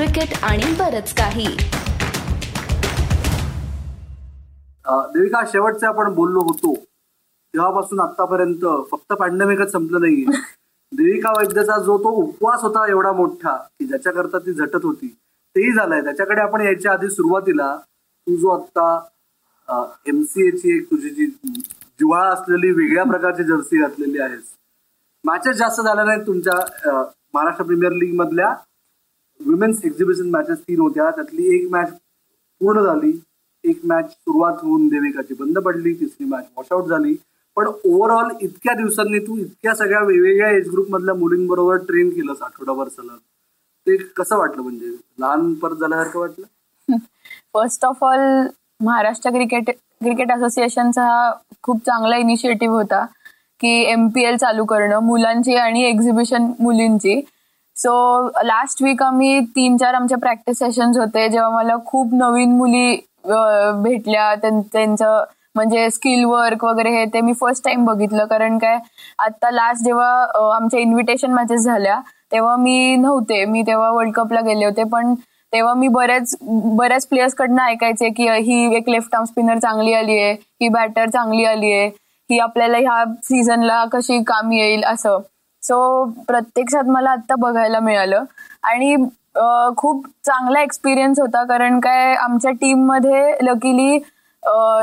Cricket आणि बरच काही. देविका शेवटचे आपण बोललो होतो. तेव्हापासून आतापर्यंत फक्त पॅन्डेमिकच संपलं नाहीये. देविका वैद्यचा जो तो उपवास होता एवढा मोठा की ज्याच्याकरता ती झटत होती तेही झालंय. त्याच्याकडे आपण यायच्या आधी सुरुवातीला तू जो आता एमसीएची एक तुझी जी जिव्हाळा असलेली वेगळ्या प्रकारची जर्सी घातलेली आहेस मॅचेस जास्त झाल्या नाहीत तुमच्या महाराष्ट्र प्रीमियर लीग मधल्या विमेन्स एक्झिबिशन मॅचेस तीन होत्या. त्यातली एक मॅच पूर्ण झाली. एक मॅच सुरुवात होऊन देविकाची बंद पडली. तिसरी मॅच वॉशआउट झाली. पण ओव्हरऑल इतक्या दिवसांनी तू इतक्या सगळ्या वेगवेगळ्या एज ग्रुप मधल्या मुलींबरोबर ट्रेन केलंस आठवडाभर सलग. ते कसं वाटलं म्हणजे? लहान परत झाल्यासारखं वाटलं? First of all Maharashtra cricket cricket असोसिएशनचा हा खूप चांगला इनिशिएटिव्ह होता की एम पी एल चालू करणं मुलांची आणि एक्झिबिशन मुलींची. सो लास्ट वीक आम्ही तीन चार आमचे प्रॅक्टिस सेशन्स होते. जेव्हा मला खूप नवीन मुली भेटल्या. त्यांचं म्हणजे स्किल वर्क वगैरे हे ते मी फर्स्ट टाइम बघितलं. कारण काय आता लास्ट जेव्हा आमच्या इन्व्हिटेशन मॅचेस झाल्या तेव्हा मी नव्हते. मी तेव्हा वर्ल्ड कपला गेले होते. पण तेव्हा मी बऱ्याच बऱ्याच प्लेयर्स कडनं ऐकायचे की ही एक लेफ्ट आर्म स्पिनर चांगली आली आहे. ही बॅटर चांगली आली आहे. ही आपल्याला ह्या सीझनला कशी कामी येईल असं. सो प्रत्यक्षात मला आता बघायला मिळालं. आणि खूप चांगला एक्सपिरियन्स होता कारण काय आमच्या टीममध्ये लकीली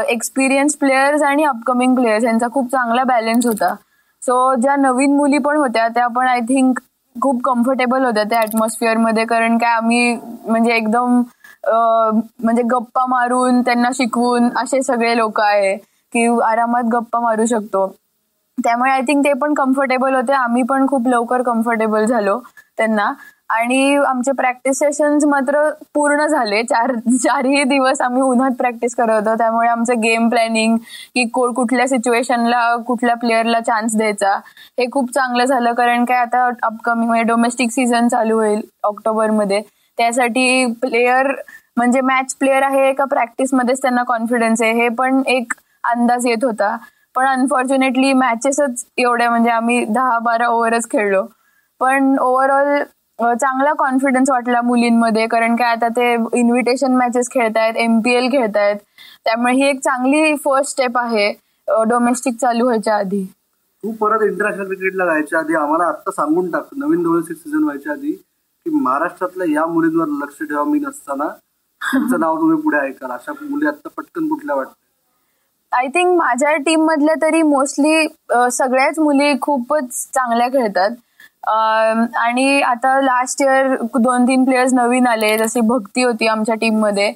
एक्सपिरियन्स प्लेयर्स आणि अपकमिंग प्लेयर्स यांचा खूप चांगला बॅलन्स होता. सो ज्या नवीन मुली पण होत्या त्या पण आय थिंक खूप कम्फर्टेबल होत्या त्या ॲटमॉस्फिअरमध्ये कारण काय आम्ही म्हणजे एकदम म्हणजे गप्पा मारून त्यांना शिकवून असे सगळे लोक आहे की आरामात गप्पा मारू शकतो. त्यामुळे आय थिंक ते पण कम्फर्टेबल होते. आम्ही पण खूप लवकर कम्फर्टेबल झालो त्यांना. आणि आमचे प्रॅक्टिस सेशन्स मात्र पूर्ण झाले. चार चारही दिवस आम्ही उन्हात प्रॅक्टिस करत होतो. त्यामुळे आमचं गेम प्लॅनिंग की कुठल्या सिच्युएशनला कुठल्या प्लेअरला चान्स द्यायचा हे खूप चांगलं झालं. कारण काय आता अपकमिंग म्हणजे डोमेस्टिक सीझन चालू होईल ऑक्टोबरमध्ये त्यासाठी प्लेयर म्हणजे मॅच प्लेअर आहे का प्रॅक्टिसमध्येच त्यांना कॉन्फिडन्स आहे. हे पण एक अंदाज येत होता. पण अनफॉर्च्युनेटली मॅचेसच एवढ्या म्हणजे आम्ही दहा बारा ओव्हरच खेळलो. पण ओव्हरऑल चांगला कॉन्फिडन्स वाटला मुलींमध्ये कारण काय आता ते इन्व्हिटेशन मॅचेस खेळतायत एमपीएल खेळतायत. त्यामुळे ही एक चांगली फर्स्ट स्टेप आहे डोमेस्टिक चालू व्हायच्या आधी. तू परत इंटरनॅशनल क्रिकेटला जायच्या आधी आम्हाला आता सांगून टाक नवीन दोन सीझन व्हायच्या आधी की महाराष्ट्रातल्या या मुलींवर लक्ष ठेवा मी नसताना. तुमचं नाव तुम्ही पुढे ऐकाल. अशा मुली आता पटकन कुठल्या वाटतं आय थिंक माझ्या टीम मधल्या तरी मोस्टली सगळ्याच मुली खूपच चांगल्या खेळतात. आणि आता लास्ट इयर दोन तीन प्लेयर्स नवीन आले. जशी भक्ती होती आमच्या टीममध्ये.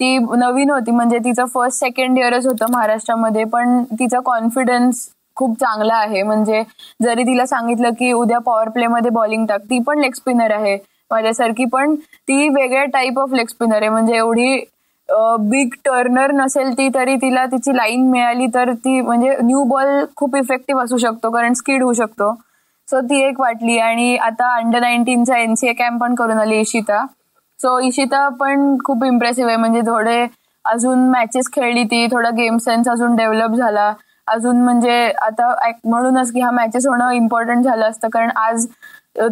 ती नवीन होती. म्हणजे तिचं फर्स्ट सेकंड इयरच होतं महाराष्ट्रामध्ये. पण तिचा कॉन्फिडन्स खूप चांगला आहे. म्हणजे जरी तिला सांगितलं की उद्या पॉवर प्ले मध्ये बॉलिंग टाक ती पण लेग स्पिनर आहे माझ्यासारखी. पण ती वेगळ्या टाईप ऑफ लेग स्पिनर आहे. म्हणजे एवढी बिग टर्नर नसेल ती तरी तिला तिची लाईन मिळाली तर ती म्हणजे न्यू बॉल खूप इफेक्टिव्ह असू शकतो कारण स्किड होऊ शकतो. सो ती एक वाटली. आणि आता अंडर नाईन्टीनचा एनसीए कॅम्प पण करून आली इशिता. सो इशिता पण खूप इम्प्रेसिव्ह आहे. म्हणजे थोडे अजून मॅचेस खेळली ती थोडा गेम सेन्स अजून डेव्हलप झाला. अजून म्हणजे आता म्हणूनच की हा मॅचेस होणं इम्पॉर्टंट झालं असतं कारण आज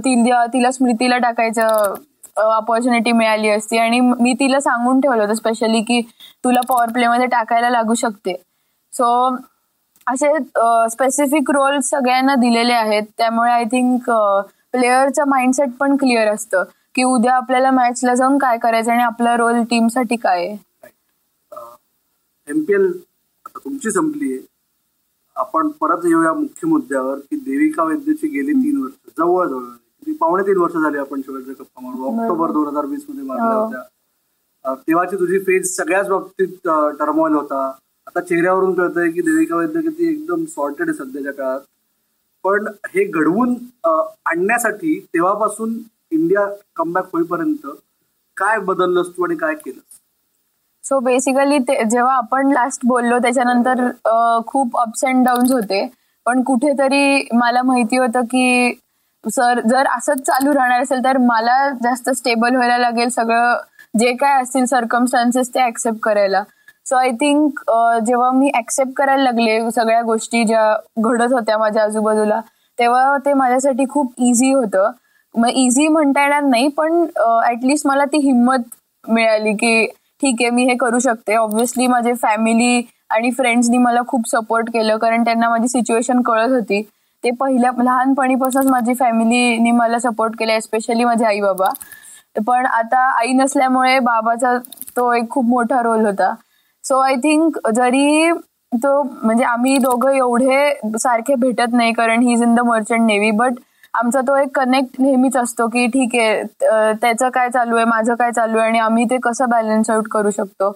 तिला तिला स्मृतीला टाकायचं ऑपॉर्च्युनिटी मिळाली असती. आणि मी तिला सांगून ठेवलं होतं स्पेशली की तुला पॉवर प्ले मध्ये टाकायला लागू शकते. सो असे स्पेसिफिक रोल सगळ्यांना दिलेले आहेत. त्यामुळे आय थिंक प्लेअरचं माइंडसेट पण क्लिअर असतं. की उद्या आपल्याला मॅचला जाऊन काय करायचं आणि आपला रोल टीमसाठी काय आहे. एमपीएल तुमची संपली आहे. आपण परत येऊया मुख्य मुद्द्यावर की देविका वैद्यची गेली तीन वर्ष. जवळजवळ. पावणे तीन वर्ष झाली आपण शेवटच्या गप्पा मारू ऑक्टोबर दोन हजार वीसमध्ये मारल्या हो. होत्या. तेव्हाची तुझी फेज सगळ्याच बाबतीत टर्मॉइल होता. आता चेहऱ्यावरून कळतंय की देविका वैद्य किती एकदम सॉर्टेड आहे सध्याच्या काळात. पण हे घडवून आणण्यासाठी तेव्हापासून इंडिया कमबॅक होईपर्यंत काय बदललंस तू आणि काय केलं सो बेसिकली जेव्हा आपण लास्ट बोललो त्याच्यानंतर खूप अप्स अँड डाऊन्स होते. पण कुठेतरी मला माहिती होतं की सर जर असंच चालू राहणार असेल तर मला जास्त स्टेबल व्हायला लागेल सगळं जे काय असतील सर्कमस्टान्सेस ते ऍक्सेप्ट करायला. सो आय थिंक जेव्हा मी ऍक्सेप्ट करायला लागले सगळ्या गोष्टी ज्या घडत होत्या माझ्या आजूबाजूला तेव्हा ते माझ्यासाठी खूप इझी होतं. मग इझी म्हणता येणार नाही पण ऍटलिस्ट मला ती हिंमत मिळाली की ठीक आहे मी हे करू शकते. ऑब्व्हियसली माझे फॅमिली आणि फ्रेंड्सनी मला खूप सपोर्ट केलं कारण त्यांना माझी सिच्युएशन कळत होती. ते पहिल्या लहानपणीपासूनच माझी फॅमिलीनी मला सपोर्ट केला एस्पेशली माझे आई बाबा पण आता आई नसल्यामुळे बाबाचा तो एक खूप मोठा रोल होता. सो आय थिंक जरी तो म्हणजे आम्ही दोघं एवढे सारखे भेटत नाही कारण he is in the merchant navy but आमचा तो एक कनेक्ट नेहमीच असतो की ठीक आहे त्याचं काय चालू आहे माझं काय चालू आहे आणि आम्ही ते कसं बॅलन्स आउट करू शकतो.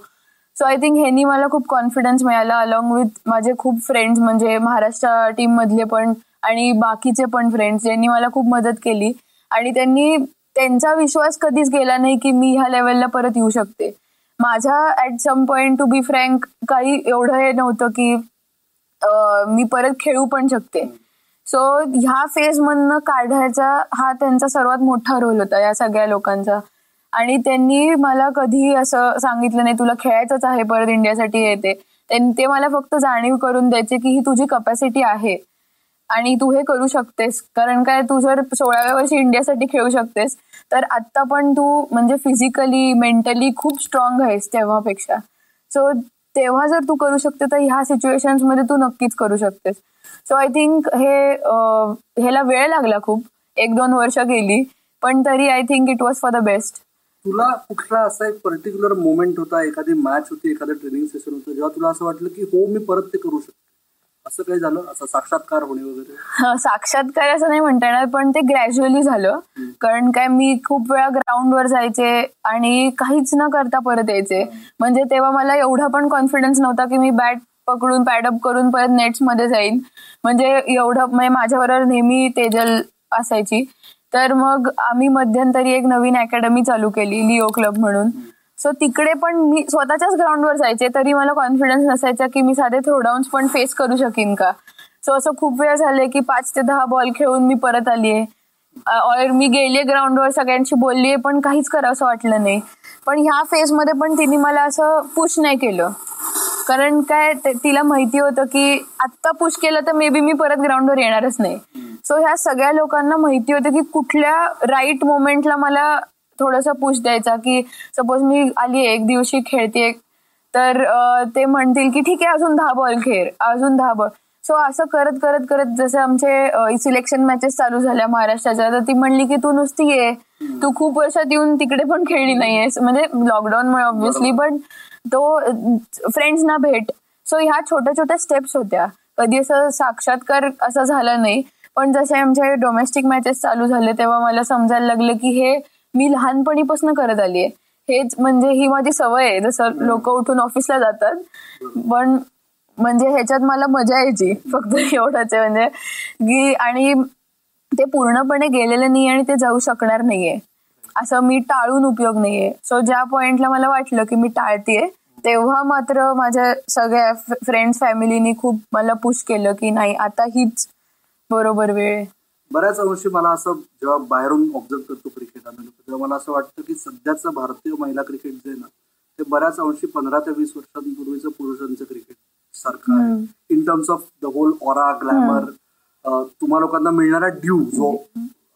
सो आय थिंक ह्यांनी मला खूप कॉन्फिडन्स मिळाला अलॉंग विथ माझे खूप फ्रेंड्स म्हणजे महाराष्ट्र टीम मधले पण आणि बाकीचे पण फ्रेंड्स यांनी मला खूप मदत केली. आणि त्यांनी त्यांचा विश्वास कधीच गेला नाही की मी ह्या लेवलला परत येऊ शकते. माझ्या at some point to be frank काही एवढं हे नव्हतं की मी परत खेळू पण शकते. सो ह्या फेजमधनं काढायचा हा त्यांचा सर्वात मोठा रोल होता या सगळ्या लोकांचा. आणि त्यांनी मला कधी असं सांगितलं नाही तुला खेळायचंच आहे परत इंडियासाठी येते. ते मला फक्त जाणीव करून द्यायचे की ही तुझी कपॅसिटी आहे. आणि तू हे करू शकतेस. कारण काय तू जर सोळाव्या वर्षी इंडियासाठी खेळू शकतेस तर आत्ता पण तू म्हणजे फिजिकली मेंटली खूप स्ट्रॉंग आहेस तेव्हापेक्षा. सो तेव्हा जर तू करू शकते तर ह्या सिच्युएशनमध्ये तू नक्कीच करू शकतेस. सो आय थिंक हे ह्याला वेळ लागला खूप. एक दोन वर्ष गेली पण तरी I think it was for the best तुला कुठला असा एक पर्टिक्युलर मोमेंट होता एखादी मॅच होती एखादं ट्रेनिंग सेशन होतं जेव्हा तुला असं वाटलं की हो मी परत ते करू शकतो? असं काही झालं? असं साक्षात्कार होणे वगैरे? साक्षात्कार असं नाही म्हणता येणार पण ते ग्रॅज्युअली झालं. कारण काय मी खूप वेळा ग्राउंडवर जायचे आणि काहीच न करता परत यायचे. म्हणजे तेव्हा मला एवढा पण कॉन्फिडन्स नव्हता की मी बॅट पकडून पॅडअप करून परत नेट्समध्ये जाईन. म्हणजे एवढं म्हणजे माझ्याबरोबर नेहमी तेजल असायची. तर मग आम्ही मध्यंतरी एक नवीन अकॅडमी चालू केली लिओ क्लब म्हणून. सो तिकडे पण मी स्वतःच्याच ग्राउंडवर जायचे तरी मला कॉन्फिडन्स नसायचा की मी साधे थ्रोडाऊन्स पण फेस करू शकेन का? सो असं खूप वेळ झाले की पाच ते दहा बॉल खेळून मी परत आलीये. ऑर मी गेलीये ग्राउंडवर सगळ्यांशी बोललीये पण काहीच करावं असं वाटलं नाही. पण ह्या फेजमध्ये पण तिने मला असं पुश नाही केलं. कारण काय तिला माहिती होतं की आत्ता पुश केलं तर मे बी मी परत ग्राउंडवर येणारच नाही. सो ह्या सगळ्या लोकांना माहिती होतं की कुठल्या राईट मोमेंटला मला थोडस पुश द्यायचा की सपोज मी आली एक दिवशी खेळते तर ते म्हणतील की ठीक आहे अजून दहा बॉल खेळ अजून दहा बॉल सो असं करत करत करत जसं आमचे सिलेक्शन मॅचेस चालू झाल्या महाराष्ट्राच्या तर ती म्हणली की तू नुसती ये. तू खूप वर्षात येऊन तिकडे पण खेळली नाहीयेस म्हणजे लॉकडाऊनमुळे ऑब्व्हियसली पण तो फ्रेंड्सना भेट. सो ह्या छोट्या छोट्या स्टेप्स होत्या. कधी असं साक्षात्कार असं झालं नाही. पण जसे आमचे डोमेस्टिक मॅचेस चालू झाले तेव्हा मला समजायला लागलं की हे मी लहानपणीपासून करत आली आहे हेच म्हणजे ही माझी सवय आहे. जसं लोक उठून ऑफिसला जातात पण म्हणजे ह्याच्यात मला मजा यायची. फक्त एवढंच आहे. म्हणजे की आणि ते पूर्णपणे गेलेलं नाही आणि ते जाऊ शकणार नाहीये. असं मी टाळून उपयोग नाहीये. सो ज्या पॉइंटला मला वाटलं की मी टाळतीये तेव्हा मात्र माझ्या सगळ्या फ्रेंड्स फॅमिलीनी खूप मला पुश केलं की नाही आता हीच बरोबर वेळ बऱ्याच अंशी मला असं जेव्हा बाहेरून ऑब्झर्व करतो क्रिकेट आम्ही तेव्हा मला असं वाटतं की सध्याचं भारतीय महिला क्रिकेट जे आहे ना ते बऱ्याच अंशी पंधरा ते वीस वर्षांपूर्वीचं पुरुषांचं क्रिकेट सारखं आहे. In terms of the whole aura glamour तुम्हा लोकांना मिळणारा ड्यू जो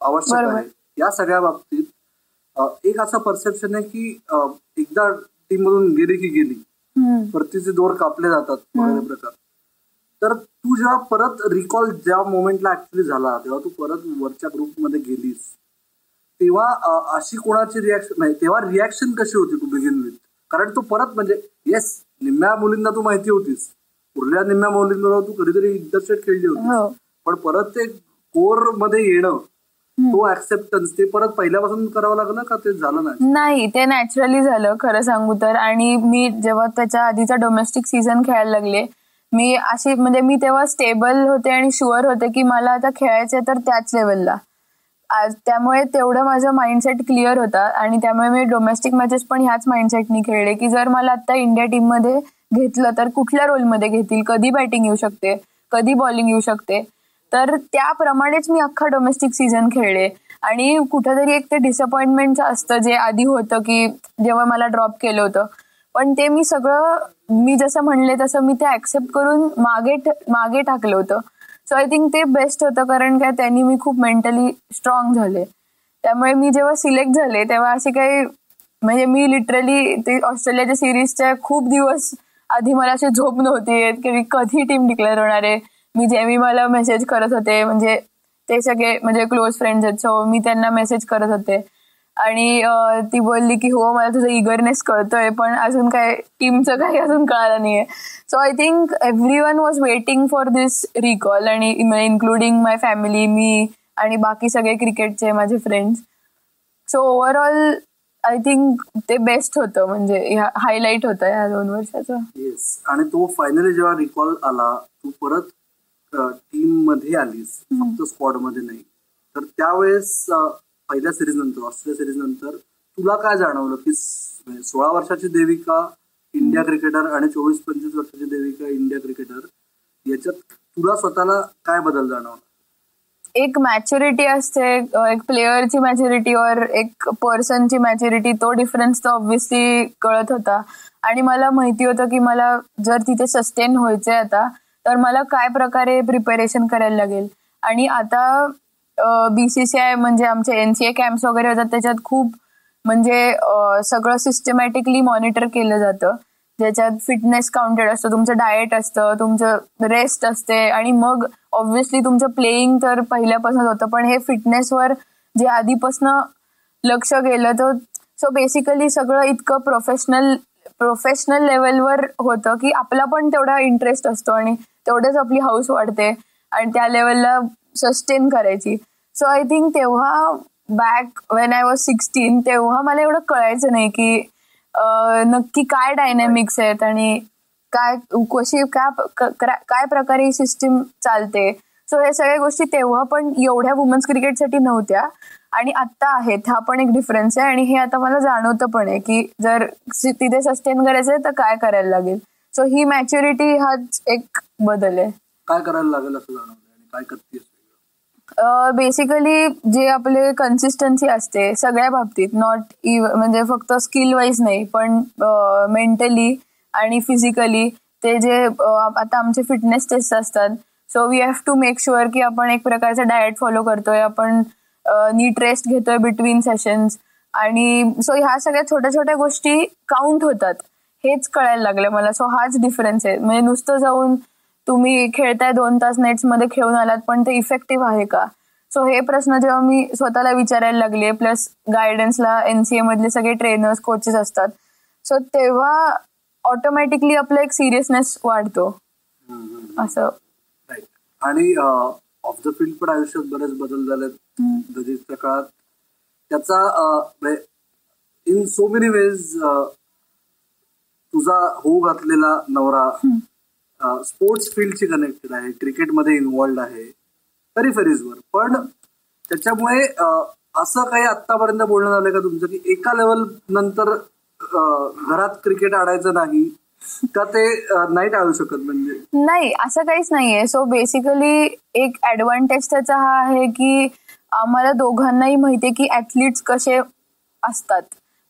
आवश्यक आहे या सगळ्या बाबतीत एक असं परसेप्शन आहे की एकदा टीम मधून गेली की गेली परतीचे दोर कापले जातात प्रकार. तर तू जेव्हा परत रिकॉल ज्या मोमेंटला ऍक्च्युली झाला तेव्हा तू परत वरच्या ग्रुपमध्ये गेलीस तेव्हा अशी कोणाची रिॲक्शन नाही तेव्हा रिॲक्शन कशी होती तू बिगिन विथ कारण तू परत म्हणजे येस निम्म्या मुलींना तू माहिती होतीस. उरल्या निम्म्या मुलींबरोबर तू कधीतरी इंटरस्टेट खेळली होती हो. पण परत ते कोरमध्ये येणं तो ऍक्सेप्टन्स ते परत पहिल्यापासून करावं लागलं का ते झालं नाही? नाही ते नॅचरली झालं खरं सांगू तर. आणि मी जेव्हा त्याच्या आधीचा डोमेस्टिक सीझन खेळायला लागले मी अशी म्हणजे मी तेव्हा स्टेबल होते आणि शुअर होते की मला आता खेळायचे तर त्याच लेवलला त्यामुळे तेवढं माझं माइंडसेट क्लिअर होता आणि त्यामुळे मी डोमेस्टिक मॅचेस पण ह्याच माइंडसेटनी खेळले की जर मला आता इंडिया टीममध्ये घेतलं तर कुठल्या रोलमध्ये घेतील? कधी बॅटिंग येऊ शकते? कधी बॉलिंग येऊ शकते? तर त्याप्रमाणेच मी अख्खा डोमेस्टिक सीझन खेळले. आणि कुठेतरी एक ते डिसअपॉइंटमेंटचं असतं जे आधी होतं की जेव्हा मला ड्रॉप केलं होतं. पण ते मी सगळं मी जसं म्हणले तसं मी ते ऍक्सेप्ट करून मागे मागे टाकलं होतं. सो आय थिंक ते बेस्ट होतं कारण काय त्यांनी मी खूप मेंटली स्ट्रॉंग झाले. त्यामुळे मी जेव्हा सिलेक्ट झाले तेव्हा असे काही म्हणजे मी लिटरली ते ऑस्ट्रेलियाच्या सिरीजच्या खूप दिवस आधी मला अशी झोप नव्हती येत की कधी टीम डिक्लेअर होणार आहे. मी जेमी मला मेसेज करत होते म्हणजे ते सगळे म्हणजे क्लोज फ्रेंड्स आहेत सो मी त्यांना मेसेज करत होते. आणि ती बोलली की हो मला तुझं इगरनेस कळतोय पण अजून काय टीमचं काही अजून कळालं नाहीये. So I think everyone was waiting for this recall आणि इन्क्लुडिंग माय फॅमिली मी आणि बाकी सगळे क्रिकेटचे माझे friends so overall I think ते बेस्ट होतं म्हणजे हायलाईट होतं या दोन वर्षाचं. येस आणि तो फायनली जेव्हा रिकॉल आला तू परत टीममध्ये आलीस फक्त स्क्वॉडमध्ये नाही. तर त्यावेळेस पहिल्या सिरीज नंतर ऑस्ट्रेलिया सिरीज नंतर तुला काय जाणवलं की सोळा वर्षाची देविका इंडिया क्रिकेटर आणि चोवीस पंचवीस वर्षाची देविका इंडिया क्रिकेटर याच्यात तुला स्वतःला काय बदल जाणवला? एक मॅच्युरिटी असते एक प्लेअरची मॅच्युरिटी और एक पर्सनची मॅच्युरिटी तो डिफरन्स तर ऑब्व्हियसली कळत होता. आणि मला माहिती होतं की मला जर तिथे सस्टेन व्हायचंय आता तर मला काय प्रकारे प्रिपेरेशन करायला लागेल? आणि आता बीसीसीआय म्हणजे आमचे एनसीए कॅम्प्स वगैरे होतात त्याच्यात खूप म्हणजे सगळं सिस्टमॅटिकली मॉनिटर केलं जातं. ज्याच्यात फिटनेस काउंटेड असतं तुमचं डाएट असतं तुमचं रेस्ट असते आणि मग ऑब्व्हियसली तुमचं प्लेईंग तर पहिल्यापासूनच होतं पण हे फिटनेसवर जे आधीपासनं लक्ष गेलं तर सो बेसिकली सगळं इतकं प्रोफेशनल प्रोफेशनल लेवलवर होतं की आपला पण तेवढा इंटरेस्ट असतो आणि तेवढंच आपली हाऊस वाढते आणि त्या लेवलला सस्टेन करायची. सो आय थिंक तेव्हा back when I was sixteen तेव्हा मला एवढं कळायचं नाही की नक्की काय डायनॅमिक्स आहेत आणि काय कशी काय प्रकारे ही सिस्टीम चालते. सो हे सगळ्या गोष्टी तेव्हा पण एवढ्या वुमन्स क्रिकेटसाठी नव्हत्या. आणि आत्ता आहेत हा पण एक डिफरन्स आहे. आणि हे आता मला जाणवतं पण आहे की जर तिथे सस्टेन करायचंय तर काय करायला लागेल? सो ही मॅच्युरिटी हाच एक बदल आहे. काय करायला लागेल असं जाणवलं आणि काय करते बेसिकली जे आपले कन्सिस्टन्सी असते सगळ्या बाबतीत नॉट इव म्हणजे फक्त स्किल वाईज नाही पण मेंटली आणि फिजिकली ते जे आता आमचे फिटनेस टेस्ट असतात. So we have to make sure की आपण एक प्रकारचा डाएट फॉलो करतोय आपण नीट रेस्ट घेतोय बिटवीन सेशन्स आणि सो ह्या सगळ्या छोट्या छोट्या गोष्टी काउंट होतात. हेच कळायला लागलं मला. सो हाच डिफरन्स आहे. म्हणजे नुसतं जाऊन तुम्ही खेळताय दोन तास नेट्समध्ये खेळून आलात पण ते इफेक्टिव्ह आहे का? सो हे प्रश्न जेव्हा मी स्वतःला विचारायला लागले प्लस गायडन्सला एनसीए मधले सगळे ट्रेनर्स कोचेस असतात. सो तेव्हा ऑटोमॅटिकली आपला एक सिरियसनेस वाढतो. असं. आणि ऑफ द फील्ड पण आयुष्यात बरेच बदल झालेत. गजेच्या काळात. त्याचा इन सो मेनी वेज तुझा हो घातलेला नवरा स्पोर्ट्स फील्डशी कनेक्टेड आहे क्रिकेटमध्ये इन्वॉल्ड आहे पेरिफेरीजवर पण त्याच्यामुळे असं काही आतापर्यंत बोलणं आलं का तुमचं की एका लेवल नंतर घरात क्रिकेट आणायचं नाही का ते नाही टाळू शकत म्हणजे? नाही असं काहीच नाहीये. सो बेसिकली एक ऍडव्हान्टेज त्याचा हा आहे की आम्हाला दोघांनाही माहितीये की ऍथलीट्स कसे असतात.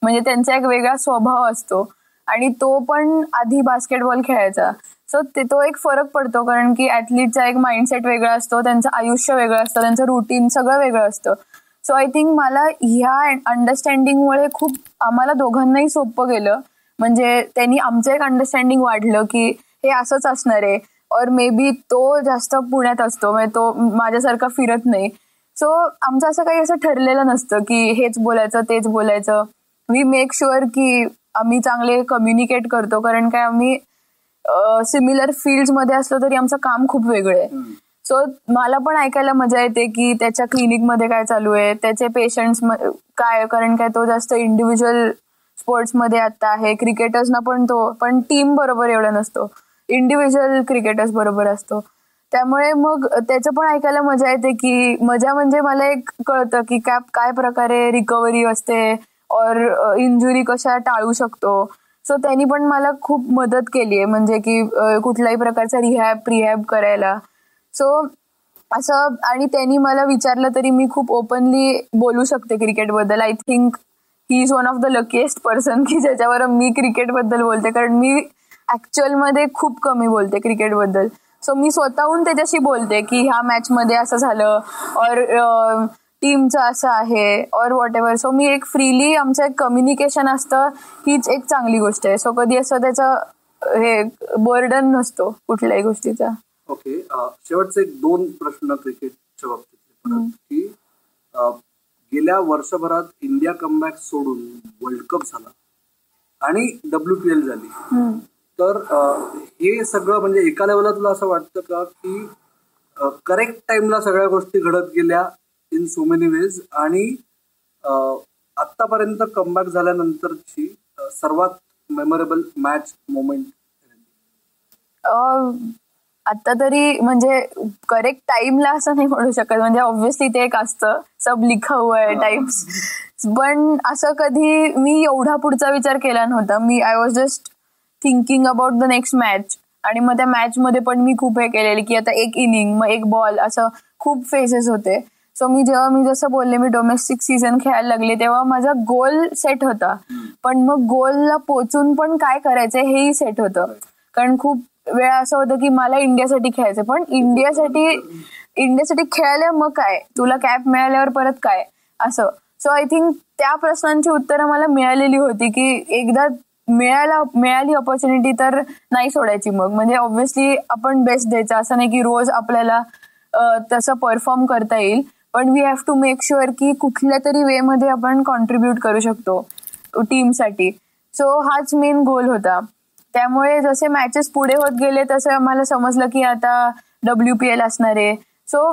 म्हणजे त्यांचा एक वेगळा स्वभाव असतो. आणि तो पण आधी बास्केटबॉल खेळायचा. सो ते तो एक फरक पडतो कारण की ऍथलीटचा एक माइंडसेट वेगळा असतो त्यांचं आयुष्य वेगळं असतं त्यांचं रुटीन सगळं वेगळं असतं. सो आय थिंक मला ह्या अंडरस्टँडिंगमुळे खूप आम्हाला दोघांनाही सोपं गेलं. म्हणजे त्यांनी आमचं एक अंडरस्टँडिंग वाढलं की हे असंच असणार आहे. और मे बी तो जास्त पुण्यात असतो म्हणजे तो माझ्यासारखा फिरत नाही. सो आमचं असं काही असं ठरलेलं नसतं की हेच बोलायचं तेच बोलायचं. वी मेक शुअर की आम्ही चांगले कम्युनिकेट करतो कारण काय आम्ही सिमिलर फील्डमध्ये असलो तरी आमचं काम खूप वेगळं आहे. सो मला पण ऐकायला मजा येते की त्याच्या क्लिनिकमध्ये काय चालू आहे त्याचे पेशंट्स काय कारण काय तो जास्त इंडिव्हिज्युअल स्पोर्ट्समध्ये आता आहे. क्रिकेटर्सना पण तो पण टीम बरोबर एवढा नसतो. इंडिव्हिज्युअल क्रिकेटर्स बरोबर असतो. त्यामुळे मग त्याचं पण ऐकायला मजा येते की मजा म्हणजे मला एक कळतं की काय काय प्रकारे रिकव्हरी असते और इंजुरी कशा टाळू शकतो. सो त्यांनी पण मला खूप मदत केली आहे. म्हणजे की कुठल्याही प्रकारचा रिहॅब प्रिहॅब करायला. सो असं आणि त्यांनी मला विचारलं तरी मी खूप ओपनली बोलू शकते क्रिकेटबद्दल I think he is one of the luckiest person की ज्याच्यावर मी क्रिकेटबद्दल बोलते. कारण मी मध्ये खूप कमी बोलते क्रिकेटबद्दल सो मी स्वतःहून त्याच्याशी बोलते की ह्या मॅचमध्ये असं झालं. और टीमचं असं आहे और वॉट एव्हर सो मी एक फ्रीली आमचं एक कम्युनिकेशन असतं हीच एक चांगली गोष्ट आहे. सो कधी असं त्याचं हे बर्डन नसतो कुठल्याही गोष्टीचा. ओके शेवटचे एक दोन प्रश्न क्रिकेटच्या बाबतीत की गेल्या वर्षभरात इंडिया कमबॅक सोडून वर्ल्ड कप झाला आणि डब्ल्यू पी एल झाली. तर हे सगळं म्हणजे एका लेवलला तुला असं वाटतं का की करेक्ट टाइमला सगळ्या गोष्टी घडत गेल्या इन सो मेनी वेज आणि आत्तापर्यंत कमबॅक झाल्यानंतरची सर्वात मेमोरेबल मॅच मोमेंट अं, आता तरी म्हणजे करेक्ट टाइमला असं नाही म्हणू शकत. म्हणजे ऑब्व्हियसली ते एक असतं. सब लिखा हुआ आहे टाइम्स पण असं कधी मी एवढा पुढचा विचार केला नव्हता. मी I was just thinking about the next match आणि मग त्या मॅच मध्ये पण मी खूप हे केलेले की आता एक इनिंग मग एक बॉल असं खूप फेजेस होते. सो मी जेव्हा मी जसं बोलले मी डोमेस्टिक सीझन खेळायला लागले तेव्हा माझा गोल सेट होता. पण मग गोलला पोचून पण काय करायचं हेही सेट होतं. कारण खूप वेळा असं होतं की मला इंडियासाठी खेळायचं पण इंडियासाठी इंडियासाठी खेळायला मग काय? तुला कॅप मिळाल्यावर परत काय? असं. सो आय थिंक त्या प्रश्नांची उत्तरं मला मिळालेली होती की एकदा मिळायला मिळाली ऑपॉर्च्युनिटी तर नाही सोडायची मग. म्हणजे ऑब्व्हियसली आपण बेस्ट द्यायचं. असं नाही की रोज आपल्याला तसं परफॉर्म करता येईल. पण we have to make sure की कुठल्या तरी वे मध्ये आपण कॉन्ट्रीब्युट करू शकतो टीमसाठी सो हाच मेन गोल होता. त्यामुळे जसे मॅचेस पुढे होत गेले तसं आम्हाला समजलं की आता डब्ल्यू पी एल असणार आहे. सो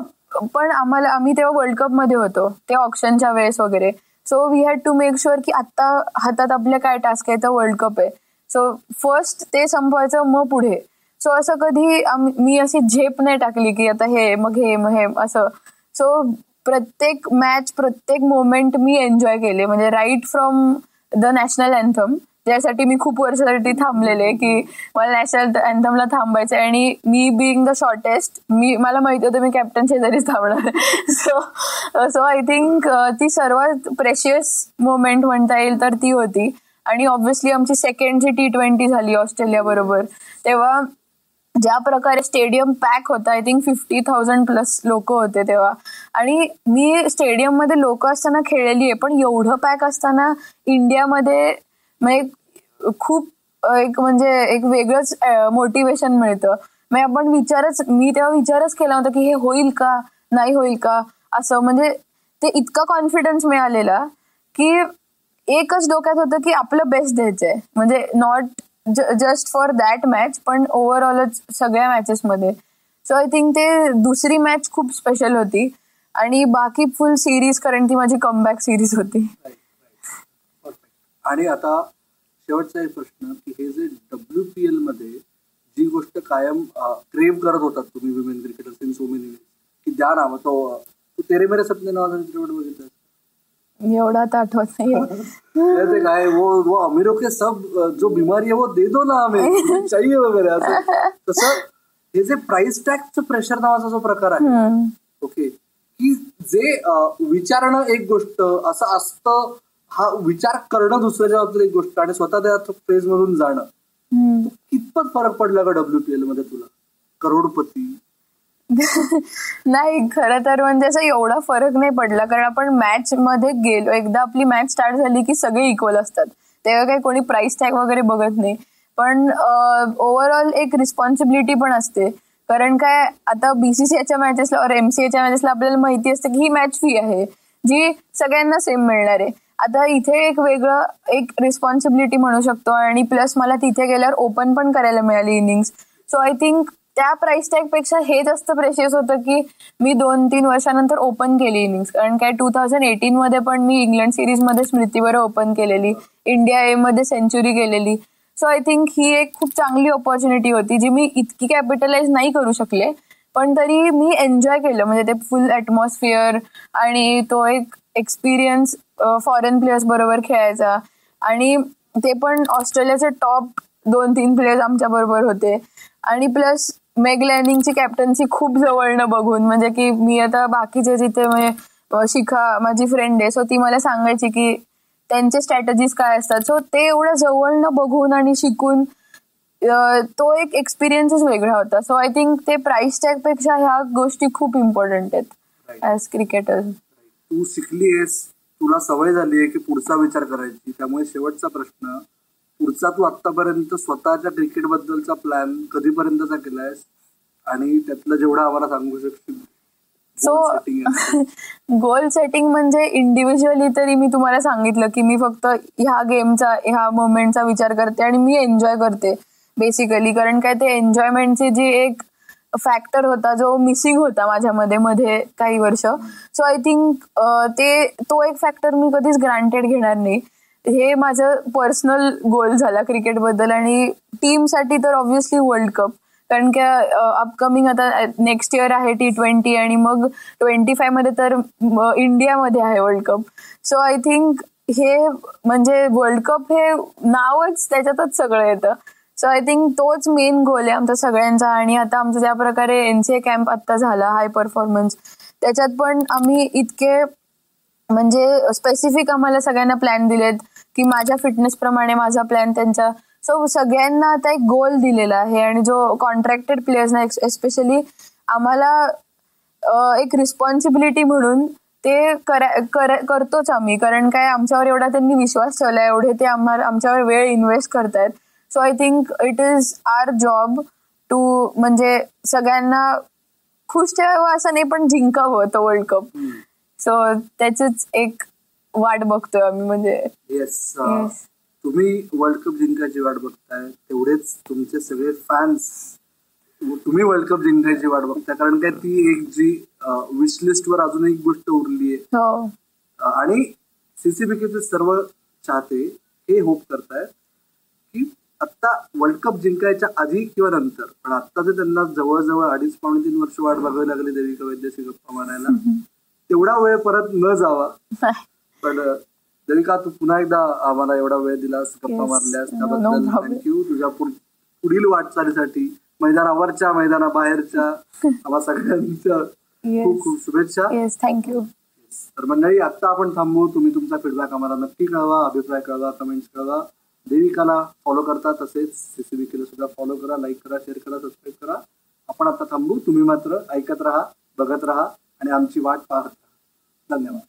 पण आम्हाला आम्ही तेव्हा वर्ल्ड कपमध्ये होतो ते ऑप्शनच्या वेळेस वगैरे. So we had to make sure की आत्ता हातात आपल्या काय टास्क आहे तर वर्ल्ड कप आहे. सो फर्स्ट ते संपवायचं मग पुढे. सो असं कधी मी अशी झेप नाही टाकली की आता हे मग हे मग हे असं. सो प्रत्येक मॅच प्रत्येक मोमेंट मी एन्जॉय केले. म्हणजे right from the national anthem ज्यासाठी मी खूप वर्षासाठी थांबलेले की मला नॅशनल अँथमला थांबायचं आहे आणि मी बिईंग द शॉर्टेस्ट मी मला माहिती होतं मी कॅप्टन शेजारीच थांबणार सो सो आय थिंक ती सर्वात प्रेशियस मोमेंट म्हणता येईल तर ती होती. आणि ऑब्व्हियसली आमची सेकंडची टी ट्वेंटी झाली ऑस्ट्रेलिया बरोबर तेव्हा ज्या प्रकारे स्टेडियम पॅक होता I think fifty thousand plus लोक होते तेव्हा. आणि मी स्टेडियममध्ये लोक असताना खेळलेली आहे पण एवढं पॅक असताना इंडियामध्ये म्हणजे खूप एक म्हणजे एक वेगळंच मोटिवेशन मिळतं. मग आपण विचारच मी तेव्हा विचारच केला होता की हे होईल का? नाही होईल का? असं म्हणजे ते इतका कॉन्फिडन्स मिळालेला की एकच डोक्यात होतं की आपलं बेस्ट द्यायचंय. म्हणजे not just for that match पण ओव्हरऑलच सगळ्या मॅचेस मध्ये. सो आय थिंक ते दुसरी मॅच खूप स्पेशल होती. आणि बाकी फुल सिरीज कारण ती माझी कमबॅक सिरीज होती. आणि आता शेवटचा एक प्रश्न की हे जे डब्ल्यू पी एलमध्ये जी गोष्ट कायम क्रेम करत होतात तुम्ही women cricketers in so many की द्या ना मग तो तेरे मेरे सपने नावाचा चित्रपट बघितला एवढा तर आठवत नाही वो वो अमीरों के सब जो बीमारी है वो दे दो ना हमें चाहिए वगैरे असं. तसं हे जे प्राइस टॅगचं प्रेशर नावाचा जो प्रकार आहे ओके की जे विचारणं एक गोष्ट असं असतं हा विचार करणं दुसऱ्याच्या बाबतीत एक गोष्ट आणि स्वतः त्या फेज मधून जाणं. कितपत फरक पडला का डब्ल्यू पी एलमध्ये तुला? करोडपती नाही खरं तर म्हणजे असं एवढा फरक नाही पडला कारण आपण मॅच मध्ये गेलो एकदा आपली मॅच स्टार्ट झाली की सगळे इक्वल असतात. तेव्हा काही कोणी प्राइस टॅग वगैरे बघत नाही. पण ओव्हरऑल एक रिस्पॉन्सिबिलिटी पण असते. कारण काय आता बीसीसीआयच्या मॅचेसला और एमसीएच्या मॅचेसला आपल्याला माहिती असते की ही मॅच फी आहे जी सगळ्यांना सेम मिळणार आहे. आता इथे एक वेगळं एक रिस्पॉन्सिबिलिटी म्हणू शकतो आणि प्लस मला तिथे गेल्यावर ओपन पण करायला मिळाली इनिंग्स सो आय थिंक त्या प्राइस टॅगपेक्षा हे जास्त प्रेशियस होतं की मी दोन तीन वर्षानंतर ओपन केली इनिंग्स कारण काय टू थाउजंड एटीन मध्ये पण मी इंग्लंड सिरीजमध्ये स्मृतीवर ओपन केलेली. इंडिया ए मध्ये सेंचुरी केलेली सो आय थिंक ही एक खूप चांगली ऑपॉर्च्युनिटी होती जी मी इतकी कॅपिटलाइज नाही करू शकले. पण तरी मी एन्जॉय केलं. म्हणजे ते फुल ॲटमॉस्फिअर आणि तो एक एक्सपिरियन्स फॉरेन प्लेयर्स बरोबर खेळायचा. आणि ते पण ऑस्ट्रेलियाचे टॉप दोन तीन प्लेयर्स आमच्या बरोबर होते. आणि प्लस मेग लॅनिंगची कॅप्टन्सी खूप जवळनं बघून म्हणजे की मी आता बाकीचे जिथे म्हणजे शिखा माझी फ्रेंड आहे सो ती मला सांगायची की त्यांचे स्ट्रॅटजीज काय असतात. सो ते एवढं जवळनं बघून आणि शिकून तो एक एक्सपिरियन्सच वेगळा होता. सो आय थिंक ते प्राइस टॅगपेक्षा ह्या गोष्टी खूप इम्पॉर्टंट आहेत ऍज क्रिकेटर तू शिकलीयस तुला सवय झाली आहे की पुढचा विचार करायची. त्यामुळे शेवटचा प्रश्न पुढचा तू आतापर्यंत स्वतःच्या क्रिकेट बद्दलचा प्लॅन कधीपर्यंतचा केलायस? आणि त्यातलं जेवढं आम्हाला सांगू शकशील सो. गोल सेटिंग म्हणजे इंडिव्हिज्युअली तरी मी तुम्हाला सांगितलं की मी फक्त ह्या गेमचा ह्या मोमेंटचा विचार करते आणि मी एन्जॉय करते बेसिकली कारण काय ते एन्जॉयमेंटची जी एक फॅक्टर होता जो मिसिंग होता माझ्यामध्ये मध्ये काही वर्ष. सो आय थिंक ते तो एक फॅक्टर मी कधीच ग्रांटेड घेणार नाही. हे माझं पर्सनल गोल झाला क्रिकेटबद्दल आणि टीमसाठी तर ऑब्व्हियसली वर्ल्ड कप कारण की अपकमिंग आता नेक्स्ट इयर आहे टी ट्वेंटी आणि मग ट्वेंटी फायमध्ये तर इंडियामध्ये आहे world cup so I think हे म्हणजे वर्ल्ड कप हे नावच त्याच्यातच सगळं येतं. सो आय थिंक तोच मेन गोल आहे आमचा सगळ्यांचा आणि आता आमचा ज्या प्रकारे एनसीए कॅम्प आता झाला हाय परफॉर्मन्स त्याच्यात पण आम्ही इतके म्हणजे स्पेसिफिक आम्हाला सगळ्यांना प्लॅन दिलेत की माझ्या फिटनेस प्रमाणे माझा प्लॅन त्यांचा. सो सगळ्यांना आता एक गोल दिलेला आहे आणि जो कॉन्ट्रॅक्टेड प्लेयर्सना एस्पेशली आम्हाला एक रिस्पॉन्सिबिलिटी म्हणून ते करतोच आम्ही. कारण काय आमच्यावर एवढा त्यांनी विश्वास ठेवला एवढे ते आम्हाला आमच्यावर वेळ इन्व्हेस्ट करतायत. So I think it is our job to म्हणजे सगळ्यांना खुश ठेवावं असं नाही पण जिंकावं तो वर्ल्ड कप सो त्याचीच एक वाट बघतोय आम्ही म्हणजे. Yes Yes. तुम्ही वर्ल्ड कप जिंकायची वाट बघताय तेवढेच तुमचे सगळे फॅन्स तुम्ही वर्ल्ड कप जिंकायची वाट बघताय कारण काय ती एक जी विश लिस्ट वर अजून एक गोष्ट उरली आहे हो. अं, आणि सीसीबीकेचे सर्व चाहते हे होप करतायत की आत्ता वर्ल्ड कप जिंकायच्या आधी किंवा नंतर पण आता जे त्यांना जवळजवळ अडीच पावणे तीन वर्ष वाट बघावी लागली देविका वैद्यशी गप्पा मारायला तेवढा वेळ परत न जावा. पण देविका तू पुन्हा एकदा आम्हाला एवढा वेळ दिलास गप्पा. मारल्यास त्याबद्दल. थँक्यू तुझ्या पुढ- पुढील वाटचालीसाठी मैदानावरच्या मैदानाबाहेरच्या आम्हा सगळ्यांच्या खूप खूप शुभेच्छा. थँक्यू तर मंडळी आता आपण थांबू. तुम्ही तुमचा फीडबॅक आम्हाला नक्की कळवा अभिप्राय कळवा कमेंट्स कळवा. देविकाला फॉलो करता तसेच सीसीबीकेला सुद्धा फॉलो करा लाईक करा शेअर करा सबस्क्राईब करा. आपण आता थांबू. तुम्ही मात्र ऐकत राहा बघत राहा. आणि आमची वाट पाहत. धन्यवाद.